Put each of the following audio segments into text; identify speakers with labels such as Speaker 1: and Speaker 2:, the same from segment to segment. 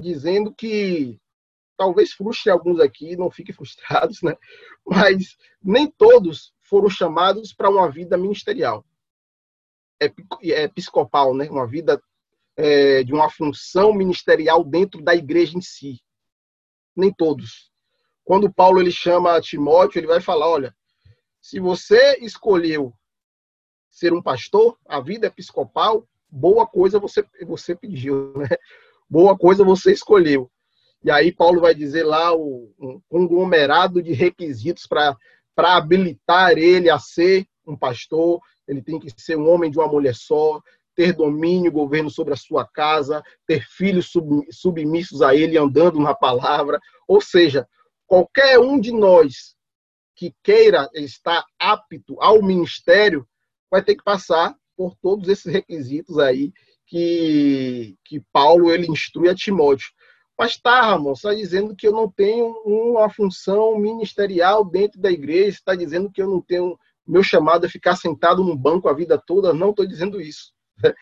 Speaker 1: dizendo que talvez frustre alguns aqui, não fiquem frustrados, né? Mas nem todos foram chamados para uma vida ministerial, é, é episcopal, né? Uma vida é, de uma função ministerial dentro da igreja em si. Nem todos. Quando Paulo ele chama Timóteo, ele vai falar, olha, se você escolheu ser um pastor, a vida episcopal, boa coisa você você pediu, né? Boa coisa você escolheu. E aí Paulo vai dizer lá o, um conglomerado de requisitos para habilitar ele a ser um pastor. Ele tem que ser um homem de uma mulher só, ter domínio e governo sobre a sua casa, ter filhos sub, submissos a ele andando na palavra. Ou seja, qualquer um de nós que queira estar apto ao ministério vai ter que passar por todos esses requisitos aí que, que Paulo ele instrui a Timóteo. Mas tá, Ramon, está dizendo que eu não tenho uma função ministerial dentro da igreja, está dizendo que eu não tenho meu chamado é ficar sentado num banco a vida toda. Não estou dizendo isso.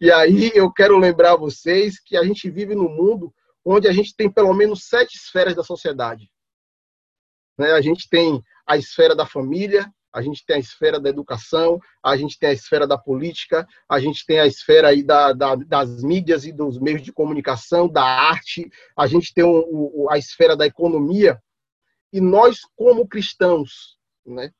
Speaker 1: E aí eu quero lembrar vocês que a gente vive num mundo onde a gente tem pelo menos sete esferas da sociedade. Né? A gente tem a esfera da família, a gente tem a esfera da educação, a gente tem a esfera da política, a gente tem a esfera aí da, da, das mídias e dos meios de comunicação, da arte, a gente tem o, o, a esfera da economia. E nós, como cristãos, né,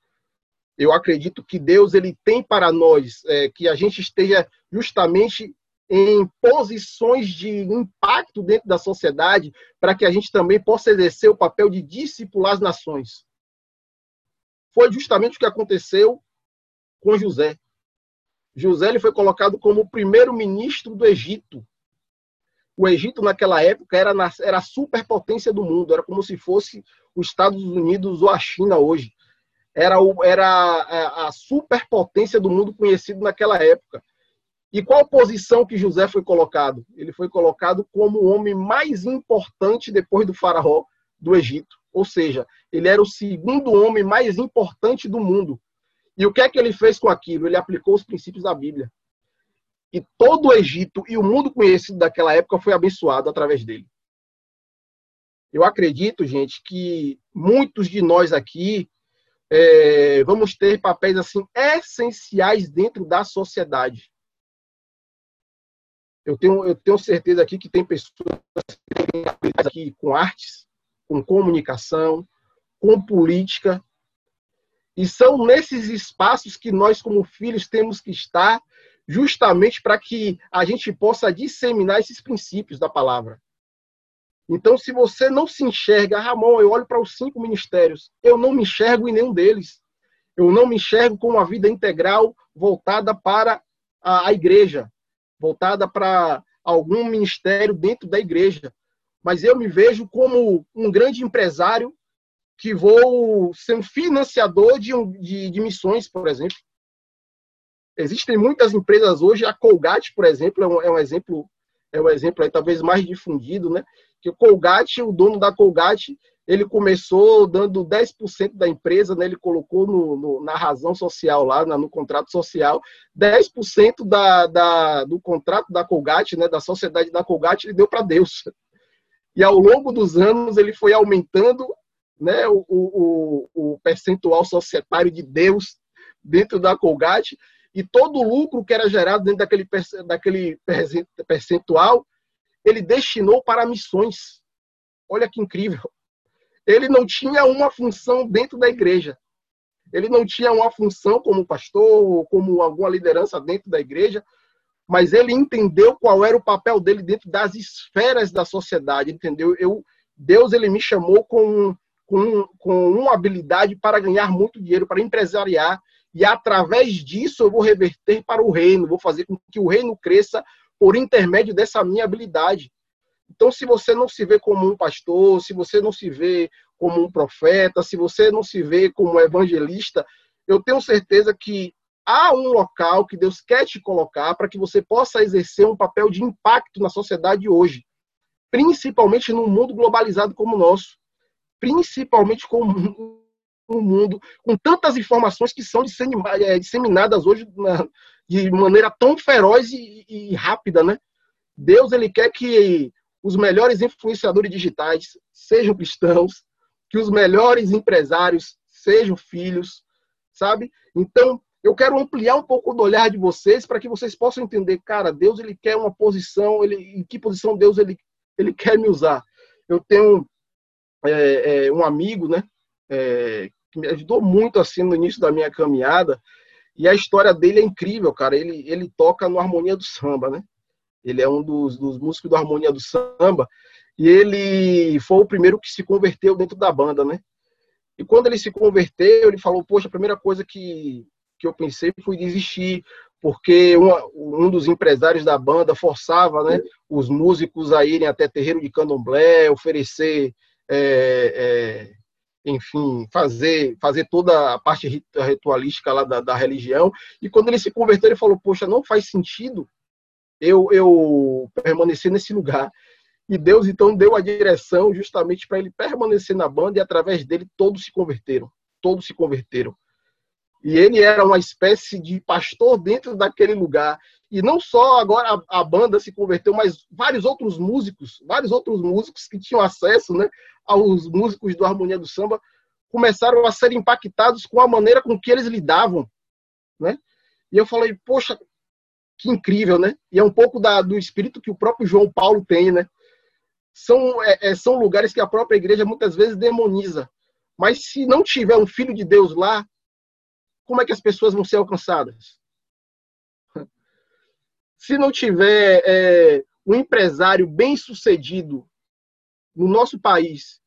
Speaker 1: eu acredito que Deus ele tem para nós é, que a gente esteja justamente em posições de impacto dentro da sociedade para que a gente também possa exercer o papel de discipular as nações. Foi justamente o que aconteceu com José. José ele foi colocado como o primeiro ministro do Egito. O Egito, naquela época, era, era a superpotência do mundo, era como se fosse os Estados Unidos ou a China hoje era, o, era a, a superpotência do mundo conhecido naquela época. E qual posição que José foi colocado? Ele foi colocado como o homem mais importante depois do faraó do Egito. Ou seja, ele era o segundo homem mais importante do mundo. E o que é que ele fez com aquilo? Ele aplicou os princípios da Bíblia. E todo o Egito e o mundo conhecido daquela época foi abençoado através dele. Eu acredito, gente, que muitos de nós aqui é, vamos ter papéis assim essenciais dentro da sociedade. Eu tenho, eu tenho certeza aqui que tem pessoas que têm aqui com artes, com comunicação, com política, e são nesses espaços que nós, como filhos, temos que estar, justamente para que a gente possa disseminar esses princípios da palavra. Então, se você não se enxerga, Ramon, eu olho para os cinco ministérios, eu não me enxergo em nenhum deles. Eu não me enxergo com uma vida integral voltada para a, igreja, voltada para algum ministério dentro da igreja. Mas eu me vejo como um grande empresário que vou ser um financiador de, de, de missões, por exemplo. Existem muitas empresas hoje, a Colgate, por exemplo, é um, é um exemplo é um exemplo aí talvez mais difundido, né? Que o Colgate, o dono da Colgate, ele começou dando 10% da empresa, né? ele colocou no, no, na razão social lá, no contrato social, 10% da, da, do contrato da Colgate, né? da sociedade da Colgate, ele deu para Deus. E ao longo dos anos ele foi aumentando né? o, o, o percentual societário de Deus dentro da Colgate, e todo o lucro que era gerado dentro daquele, daquele percentual, ele destinou para missões. Olha que incrível. Ele não tinha uma função dentro da igreja. Ele não tinha uma função como pastor ou como alguma liderança dentro da igreja, mas ele entendeu qual era o papel dele dentro das esferas da sociedade, entendeu? Eu, Deus ele me chamou com, com, com uma habilidade para ganhar muito dinheiro, para empresariar, e através disso eu vou reverter para o reino, vou fazer com que o reino cresça por intermédio dessa minha habilidade. Então, se você não se vê como um pastor, se você não se vê como um profeta, se você não se vê como um evangelista, eu tenho certeza que há um local que Deus quer te colocar para que você possa exercer um papel de impacto na sociedade hoje, principalmente num mundo globalizado como o nosso, principalmente com um mundo com tantas informações que são é, disseminadas hoje de maneira tão feroz e, rápida, né? Deus ele quer que os melhores influenciadores digitais sejam cristãos, que os melhores empresários sejam filhos, sabe? Então, eu quero ampliar um pouco do olhar de vocês para que vocês possam entender, cara, Deus ele quer uma posição, ele, em que posição Deus ele, ele quer me usar. Eu tenho é, é, um amigo, né, é, que me ajudou muito assim no início da minha caminhada, e a história dele é incrível, cara. Ele, ele toca no Harmonia do Samba, né? Ele é um dos, dos músicos do Harmonia do Samba, e ele foi o primeiro que se converteu dentro da banda, né? E quando ele se converteu, ele falou: Poxa, a primeira coisa que, que eu pensei foi desistir, porque um, um dos empresários da banda forçava né, os músicos a irem até terreiro de candomblé, oferecer, é, é, enfim, fazer, fazer toda a parte ritualística lá da, da religião. E quando ele se converteu, ele falou: Poxa, não faz sentido eu, eu permanecer nesse lugar. E Deus então deu a direção justamente para ele permanecer na banda e através dele todos se converteram. Todos se converteram. E ele era uma espécie de pastor dentro daquele lugar. E não só agora a, a, banda se converteu, mas vários outros músicos, vários outros músicos que tinham acesso né, aos músicos do Harmonia do Samba, começaram a ser impactados com a maneira com que eles lidavam. Né? E eu falei, poxa, que incrível, né? E é um pouco da, do espírito que o próprio João Paulo tem, né? são, é, é, são lugares que a própria igreja muitas vezes demoniza. Mas se não tiver um filho de Deus lá, como é que as pessoas vão ser alcançadas? Se não tiver é, um empresário bem sucedido no nosso país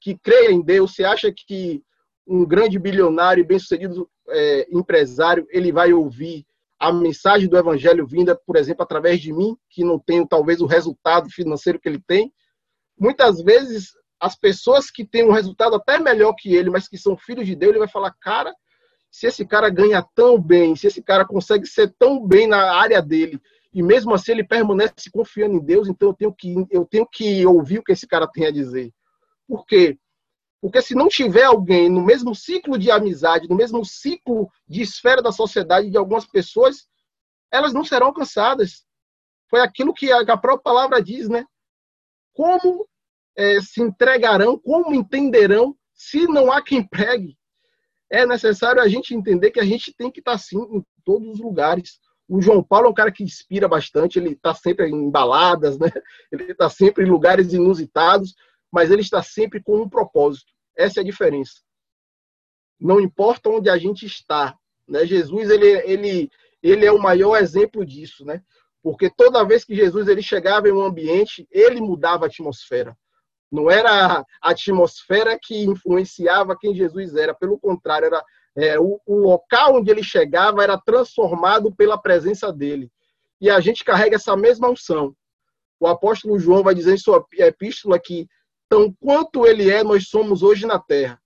Speaker 1: que creia em Deus, você acha que um grande bilionário bem sucedido é, empresário ele vai ouvir a mensagem do evangelho vinda, por exemplo, através de mim, que não tenho talvez o resultado financeiro que ele tem, muitas vezes as pessoas que têm um resultado até melhor que ele, mas que são filhos de Deus, ele vai falar, cara, se esse cara ganha tão bem, se esse cara consegue ser tão bem na área dele, e mesmo assim ele permanece confiando em Deus, então eu tenho que, eu tenho que ouvir o que esse cara tem a dizer. Por quê? Porque se não tiver alguém no mesmo ciclo de amizade, no mesmo ciclo de esfera da sociedade de algumas pessoas, elas não serão alcançadas. Foi aquilo que a própria palavra diz, né? como é, se entregarão, como entenderão, se não há quem pregue. É necessário a gente entender que a gente tem que estar assim em todos os lugares. O João Paulo é um cara que inspira bastante, ele está sempre em baladas, né? ele está sempre em lugares inusitados, mas ele está sempre com um propósito. Essa é a diferença. Não importa onde a gente está. Né? Jesus ele, ele, ele é o maior exemplo disso. Né? porque toda vez que Jesus ele chegava em um ambiente, ele mudava a atmosfera. Não era a atmosfera que influenciava quem Jesus era, pelo contrário, era é, o, o local onde ele chegava era transformado pela presença dele. E a gente carrega essa mesma unção. O apóstolo João vai dizer em sua epístola que, tão quanto ele é, nós somos hoje na terra.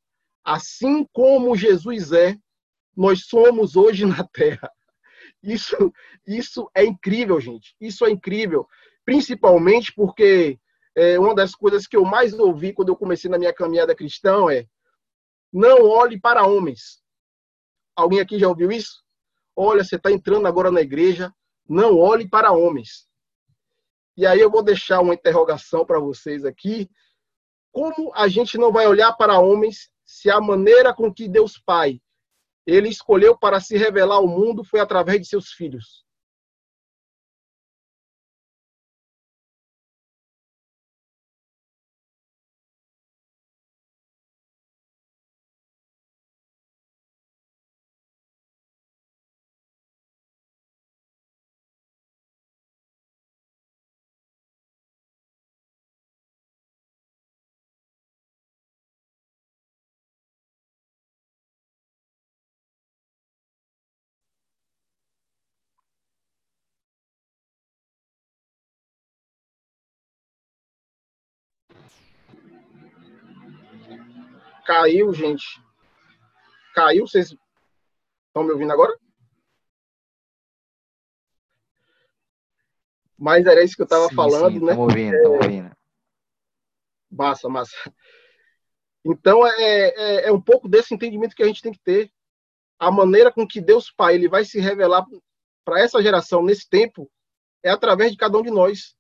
Speaker 1: Assim como Jesus é, nós somos hoje na terra. Isso, isso é incrível, gente. Isso é incrível. Principalmente porque é, uma das coisas que eu mais ouvi quando eu comecei na minha caminhada cristã é não olhe para homens. Alguém aqui já ouviu isso? Olha, você está entrando agora na igreja, não olhe para homens. E aí eu vou deixar uma interrogação para vocês aqui. Como a gente não vai olhar para homens se a maneira com que Deus Pai ele escolheu para se revelar ao mundo foi através de seus filhos. Caiu, gente. Caiu, vocês estão me ouvindo agora? Mas era isso que eu estava falando, sim, né?
Speaker 2: Estamos ouvindo, estamos é... ouvindo.
Speaker 1: Massa, massa. Então, é, é, é, um pouco desse entendimento que a gente tem que ter. A maneira com que Deus Pai ele vai se revelar para essa geração nesse tempo é através de cada um de nós.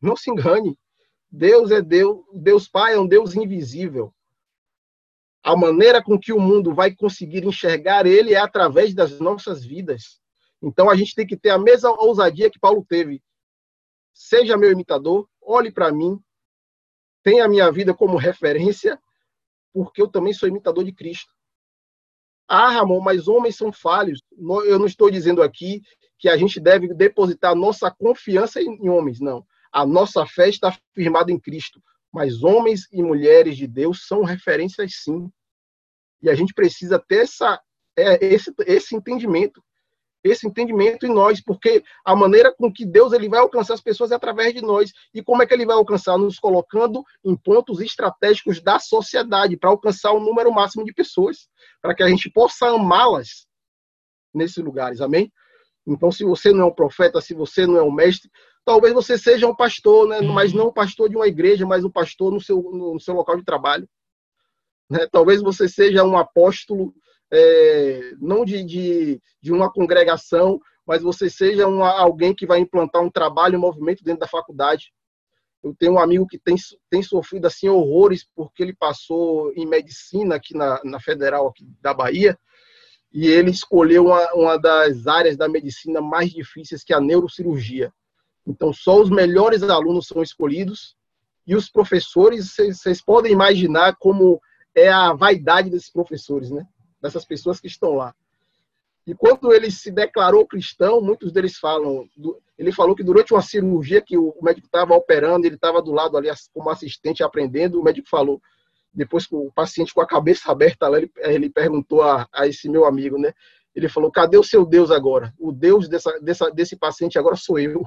Speaker 1: Não se engane. Deus é Deus, Deus Pai é um Deus invisível. A maneira com que o mundo vai conseguir enxergar ele é através das nossas vidas. Então a gente tem que ter a mesma ousadia que Paulo teve. Seja meu imitador, olhe para mim, tenha a minha vida como referência, porque eu também sou imitador de Cristo. Ah, Ramon, mas homens são falhos. Eu não estou dizendo aqui que a gente deve depositar nossa confiança em homens, não. A nossa fé está firmada em Cristo. Mas homens e mulheres de Deus são referências, sim. E a gente precisa ter essa, é, esse, esse entendimento esse entendimento em nós, porque a maneira com que Deus ele vai alcançar as pessoas é através de nós. E como é que ele vai alcançar? Nos colocando em pontos estratégicos da sociedade, para alcançar o número máximo de pessoas, para que a gente possa amá-las nesses lugares. Amém? Então, se você não é um profeta, se você não é um mestre, talvez você seja um pastor, né? mas não um pastor de uma igreja, mas um pastor no seu, no seu local de trabalho. Né? Talvez você seja um apóstolo é, não de, de, de, uma congregação, mas você seja uma, alguém que vai implantar um trabalho, um movimento dentro da faculdade. Eu tenho um amigo que tem, tem sofrido assim horrores porque ele passou em medicina aqui na, na Federal aqui da Bahia e ele escolheu uma, uma das áreas da medicina mais difíceis que é a neurocirurgia. Então só os melhores alunos são escolhidos e os professores, vocês podem imaginar como é a vaidade desses professores, né? dessas pessoas que estão lá. E quando ele se declarou cristão, muitos deles falam, ele falou que durante uma cirurgia que o médico estava operando, ele estava do lado ali como assistente aprendendo, o médico falou, depois que o paciente com a cabeça aberta lá, ele, ele perguntou a, a, esse meu amigo, né? Ele falou, cadê o seu Deus agora? O Deus dessa, dessa, desse paciente agora sou eu,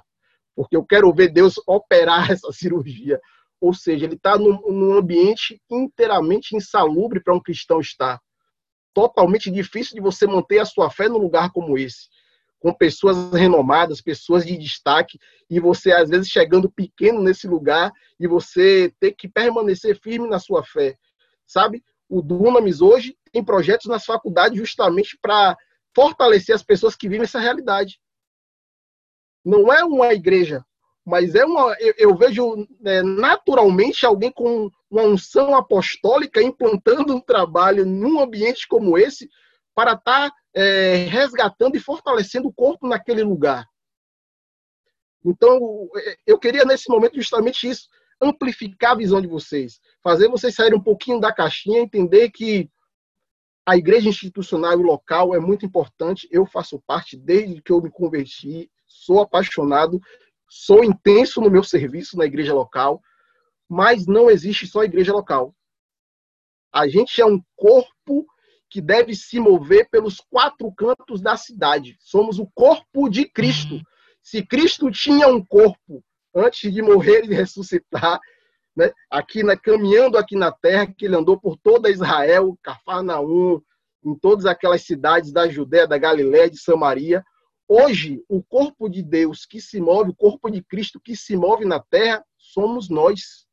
Speaker 1: porque eu quero ver Deus operar essa cirurgia. Ou seja, ele está num, num ambiente inteiramente insalubre para um cristão estar totalmente difícil de você manter a sua fé num lugar como esse, com pessoas renomadas, pessoas de destaque, e você às vezes chegando pequeno nesse lugar e você ter que permanecer firme na sua fé. Sabe? O Dunamis hoje tem projetos nas faculdades justamente para fortalecer as pessoas que vivem essa realidade. Não é uma igreja mas é uma, eu, eu vejo é, naturalmente alguém com uma unção apostólica implantando um trabalho num ambiente como esse para estar tá, é, resgatando e fortalecendo o corpo naquele lugar. Então, é, eu queria nesse momento justamente isso, amplificar a visão de vocês, fazer vocês saírem um pouquinho da caixinha, entender que a igreja institucional e local é muito importante. Eu faço parte desde que eu me converti, sou apaixonado sou intenso no meu serviço na igreja local, mas não existe só igreja local. A gente é um corpo que deve se mover pelos quatro cantos da cidade. Somos o corpo de Cristo. Se Cristo tinha um corpo antes de morrer e ressuscitar, né, aqui na, caminhando aqui na terra, que ele andou por toda Israel, Cafarnaum, em todas aquelas cidades da Judéia, da Galiléia, de Samaria, Hoje, o corpo de Deus que se move, o corpo de Cristo que se move na terra, somos nós.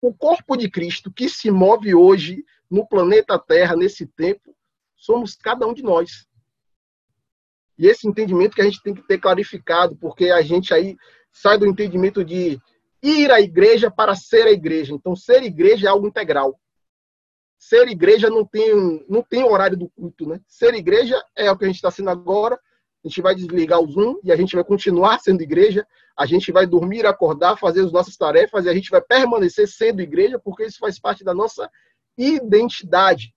Speaker 1: O corpo de Cristo que se move hoje no planeta Terra, nesse tempo, somos cada um de nós. E esse entendimento que a gente tem que ter clarificado, porque a gente aí sai do entendimento de ir à igreja para ser a igreja. Então, ser igreja é algo integral. Ser igreja não tem, não tem horário do culto, né? Ser igreja é o que a gente está sendo agora, a gente vai desligar o Zoom e a gente vai continuar sendo igreja, a gente vai dormir, acordar, fazer as nossas tarefas e a gente vai permanecer sendo igreja, porque isso faz parte da nossa identidade.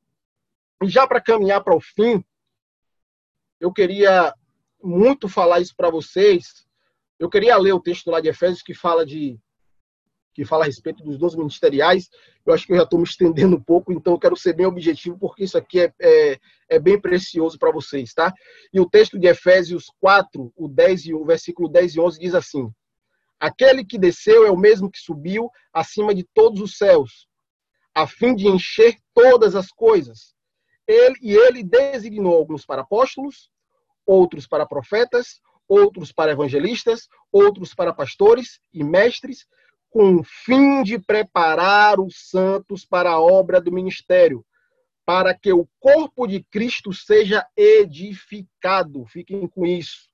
Speaker 1: E já para caminhar para o fim, eu queria muito falar isso para vocês. Eu queria ler o texto lá de Efésios que fala de que fala a respeito dos dons ministeriais. Eu acho que eu já estou me estendendo um pouco, então eu quero ser bem objetivo, porque isso aqui é, é, é bem precioso para vocês, tá? E o texto de Efésios 4, o, 10 e, o versículo 10 e 11 diz assim: Aquele que desceu é o mesmo que subiu acima de todos os céus, a fim de encher todas as coisas. Ele, e ele designou alguns para apóstolos, outros para profetas, outros para evangelistas, outros para pastores e mestres, com o fim de preparar os santos para a obra do ministério, para que o corpo de Cristo seja edificado. Fiquem com isso.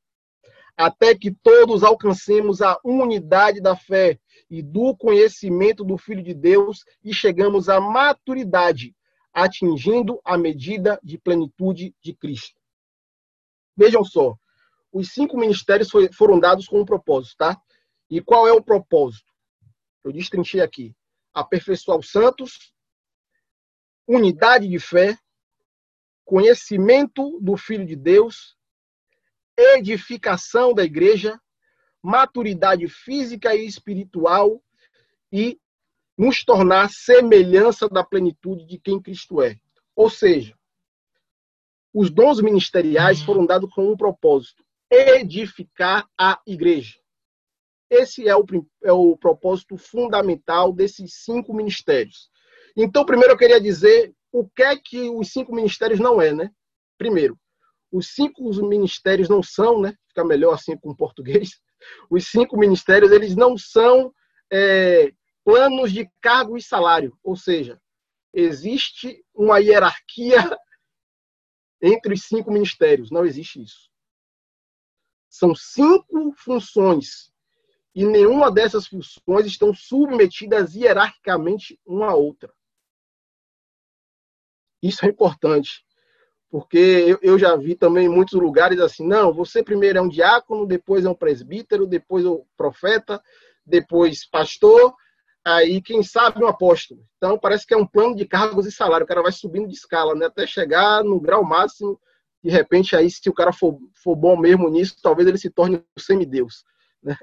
Speaker 1: Até que todos alcancemos a unidade da fé e do conhecimento do Filho de Deus e chegamos à maturidade, atingindo a medida de plenitude de Cristo. Vejam só, os cinco ministérios foram dados com um propósito, tá? E qual é o propósito? Eu destrinchei aqui. Aperfeiçoar os santos, unidade de fé, conhecimento do Filho de Deus edificação da igreja, maturidade física e espiritual e nos tornar semelhança da plenitude de quem Cristo é. Ou seja, os dons ministeriais foram dados com um propósito: edificar a igreja. Esse é o, é o propósito fundamental desses cinco ministérios. Então, primeiro eu queria dizer o que é que os cinco ministérios não é, né? Primeiro, os cinco ministérios não são, né? Fica melhor assim com o português. Os cinco ministérios eles não são é, planos de cargo e salário, ou seja, existe uma hierarquia entre os cinco ministérios. Não existe isso. São cinco funções e nenhuma dessas funções estão submetidas hierarquicamente uma à outra. Isso é importante. Porque eu, já vi também em muitos lugares assim, não, você primeiro é um diácono, depois é um presbítero, depois é um profeta, depois pastor, aí quem sabe um apóstolo. Então parece que é um plano de cargos e salário, o cara vai subindo de escala, né, até chegar no grau máximo, de repente aí se o cara for, for bom mesmo nisso, talvez ele se torne um semideus, né?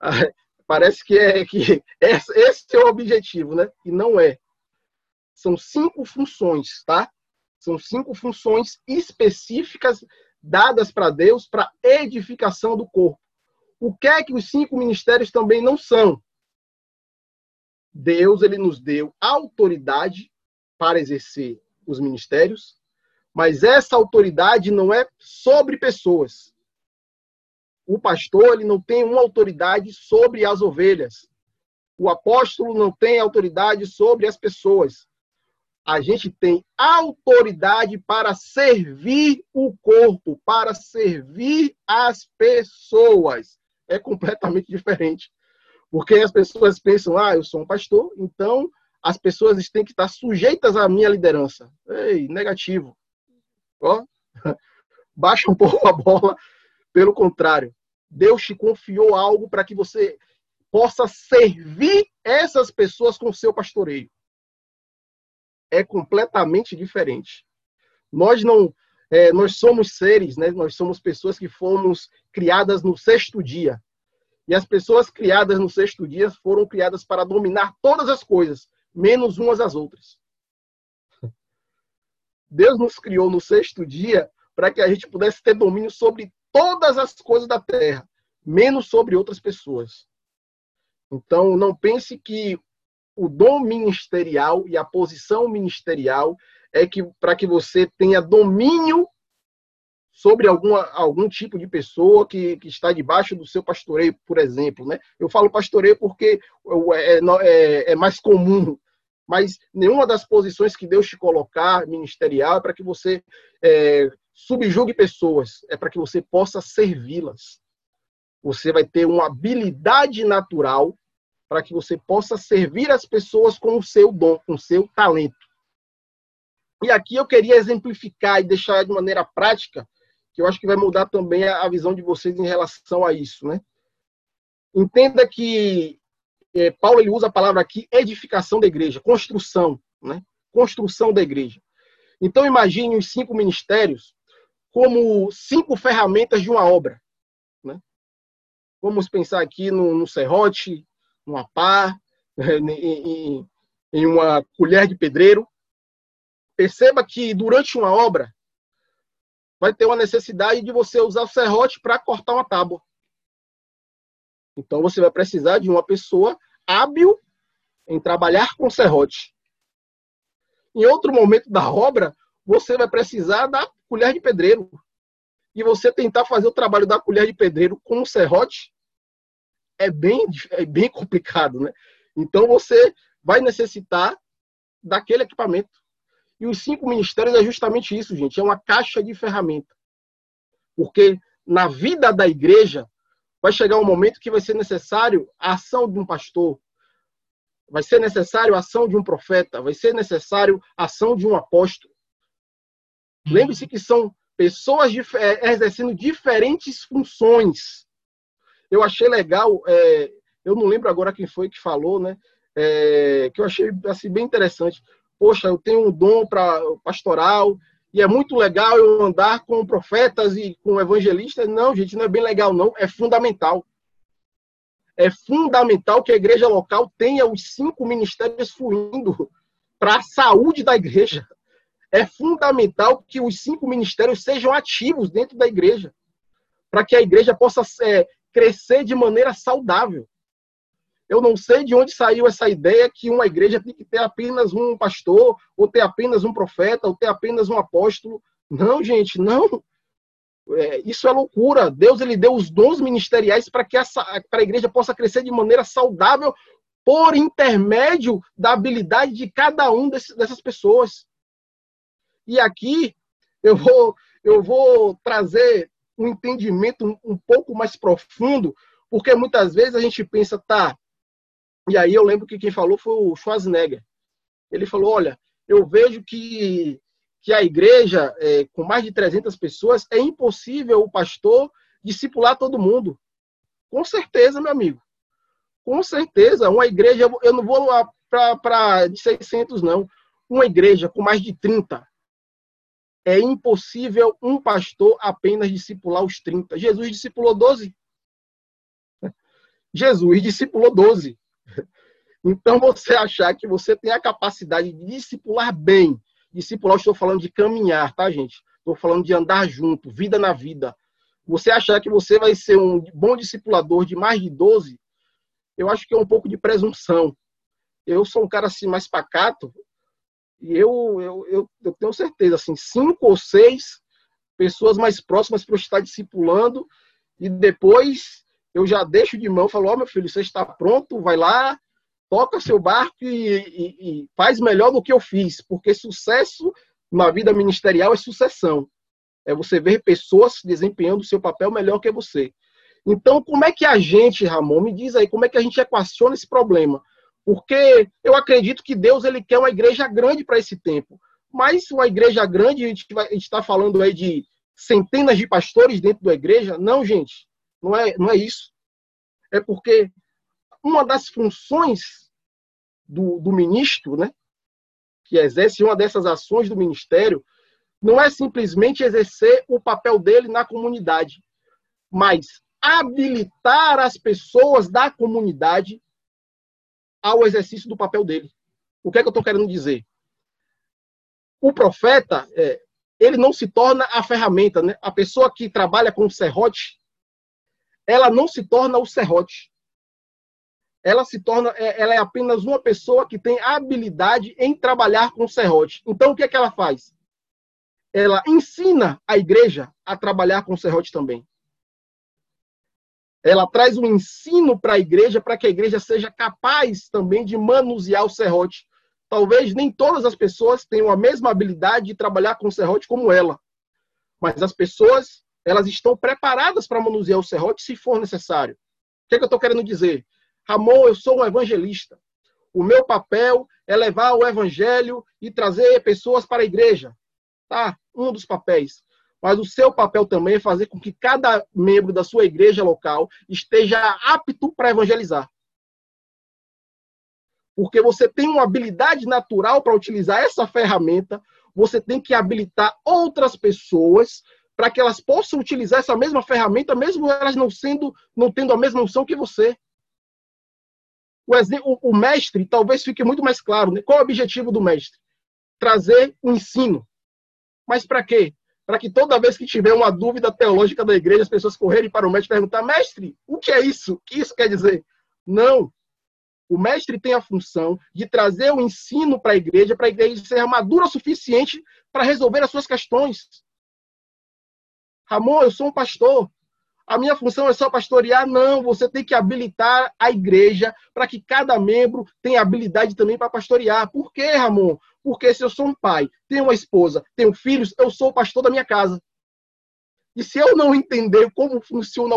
Speaker 1: Parece que é que esse é o objetivo, né? E não é. São cinco funções, tá? São cinco funções específicas dadas para Deus para edificação do corpo. O que é que os cinco ministérios também não são? Deus ele nos deu autoridade para exercer os ministérios, mas essa autoridade não é sobre pessoas. O pastor ele não tem uma autoridade sobre as ovelhas. O apóstolo não tem autoridade sobre as pessoas a gente tem autoridade para servir o corpo, para servir as pessoas. É completamente diferente. Porque as pessoas pensam, ah, eu sou um pastor, então as pessoas têm que estar sujeitas à minha liderança. Ei, negativo. Ó, baixa um pouco a bola. Pelo contrário, Deus te confiou algo para que você possa servir essas pessoas com o seu pastoreio é completamente diferente. Nós não, é, nós somos seres, né? Nós somos pessoas que fomos criadas no sexto dia. E as pessoas criadas no sexto dia foram criadas para dominar todas as coisas, menos umas às outras. Deus nos criou no sexto dia para que a gente pudesse ter domínio sobre todas as coisas da terra, menos sobre outras pessoas. Então, não pense que o dom ministerial e a posição ministerial é que para que você tenha domínio sobre alguma, algum tipo de pessoa que, que está debaixo do seu pastoreio, por exemplo. Né? Eu falo pastoreio porque é, é, é mais comum, mas nenhuma das posições que Deus te colocar ministerial é para que você é, subjugue pessoas, é para que você possa servi-las. Você vai ter uma habilidade natural para que você possa servir as pessoas com o seu dom, com o seu talento. E aqui eu queria exemplificar e deixar de maneira prática, que eu acho que vai mudar também a visão de vocês em relação a isso, né? Entenda que é, Paulo ele usa a palavra aqui edificação da igreja, construção, né? Construção da igreja. Então imagine os cinco ministérios como cinco ferramentas de uma obra, né? Vamos pensar aqui no, no serrote, uma pá, em, em uma colher de pedreiro. Perceba que durante uma obra vai ter uma necessidade de você usar o serrote para cortar uma tábua. Então você vai precisar de uma pessoa hábil em trabalhar com serrote. Em outro momento da obra, você vai precisar da colher de pedreiro. E você tentar fazer o trabalho da colher de pedreiro com o serrote é bem, é bem complicado, né? Então você vai necessitar daquele equipamento. E os cinco ministérios é justamente isso, gente. É uma caixa de ferramenta. Porque na vida da igreja, vai chegar um momento que vai ser necessário a ação de um pastor, vai ser necessário a ação de um profeta, vai ser necessário a ação de um apóstolo. Lembre-se que são pessoas é, exercendo diferentes funções. Eu achei legal, é, eu não lembro agora quem foi que falou, né? É, que eu achei assim, bem interessante. Poxa, eu tenho um dom para pastoral e é muito legal eu andar com profetas e com evangelistas. Não, gente, não é bem legal, não. É fundamental. É fundamental que a igreja local tenha os cinco ministérios fluindo para a saúde da igreja. É fundamental que os cinco ministérios sejam ativos dentro da igreja, para que a igreja possa é, crescer de maneira saudável. Eu não sei de onde saiu essa ideia que uma igreja tem que ter apenas um pastor, ou ter apenas um profeta, ou ter apenas um apóstolo. Não, gente, não. É, isso é loucura. Deus ele deu os dons ministeriais para que essa, a igreja possa crescer de maneira saudável por intermédio da habilidade de cada um desse, dessas pessoas. E aqui eu vou, eu vou trazer um entendimento um, um pouco mais profundo, porque muitas vezes a gente pensa, tá, e aí eu lembro que quem falou foi o Schwarzenegger. Ele falou: olha, eu vejo que, que a igreja, é, com mais de 300 pessoas, é impossível o pastor discipular todo mundo. Com certeza, meu amigo. Com certeza. Uma igreja, eu não vou para de 600, não. Uma igreja com mais de 30. É impossível um pastor apenas discipular os 30. Jesus discipulou 12. Jesus discipulou 12. Então, você achar que você tem a capacidade de discipular bem, discipular, estou falando de caminhar, tá, gente? Estou falando de andar junto, vida na vida. Você achar que você vai ser um bom discipulador de mais de 12, eu acho que é um pouco de presunção. Eu sou um cara assim mais pacato, e eu, eu, eu, eu tenho certeza, assim, cinco ou seis pessoas mais próximas para eu estar discipulando, e depois eu já deixo de mão, falo, ó, oh, meu filho, você está pronto, vai lá, toca seu barco e, e, e, faz melhor do que eu fiz, porque sucesso na vida ministerial é sucessão. É você ver pessoas desempenhando o seu papel melhor que você. Então, como é que a gente, Ramon, me diz aí, como é que a gente equaciona esse problema? Porque eu acredito que Deus ele quer uma igreja grande para esse tempo. Mas uma igreja grande, a gente está falando aí de centenas de pastores dentro da igreja. Não, gente. Não é, não é isso. É porque uma das funções do, do ministro, né, que exerce uma dessas ações do ministério, não é simplesmente exercer o papel dele na comunidade, mas habilitar as pessoas da comunidade ao exercício do papel dele. O que é que eu estou querendo dizer? O profeta, é, ele não se torna a ferramenta, né? A pessoa que trabalha com o serrote, ela não se torna o serrote. Ela se torna, é, ela é apenas uma pessoa que tem habilidade em trabalhar com o serrote. Então, o que é que ela faz? Ela ensina a igreja a trabalhar com o serrote também. Ela traz um ensino para a igreja para que a igreja seja capaz também de manusear o serrote. Talvez nem todas as pessoas tenham a mesma habilidade de trabalhar com o serrote como ela. Mas as pessoas elas estão preparadas para manusear o serrote se for necessário. O que, é que eu estou querendo dizer? Ramon, eu sou um evangelista. O meu papel é levar o evangelho e trazer pessoas para a igreja. Tá? Um dos papéis. Mas o seu papel também é fazer com que cada membro da sua igreja local esteja apto para evangelizar. Porque você tem uma habilidade natural para utilizar essa ferramenta, você tem que habilitar outras pessoas para que elas possam utilizar essa mesma ferramenta, mesmo elas não sendo, não tendo a mesma unção que você. O, o, o mestre talvez fique muito mais claro. Né? Qual é o objetivo do mestre? Trazer o ensino. Mas para quê? Para que toda vez que tiver uma dúvida teológica da igreja, as pessoas correrem para o mestre e perguntar: mestre, o que é isso? O que isso quer dizer? Não. O mestre tem a função de trazer o ensino para a igreja, para a igreja ser madura o suficiente para resolver as suas questões. Ramon, eu sou um pastor. A minha função é só pastorear? Não, você tem que habilitar a igreja para que cada membro tenha habilidade também para pastorear. Por quê, Ramon? Porque se eu sou um pai, tenho uma esposa, tenho filhos, eu sou o pastor da minha casa. E se eu não entender como funciona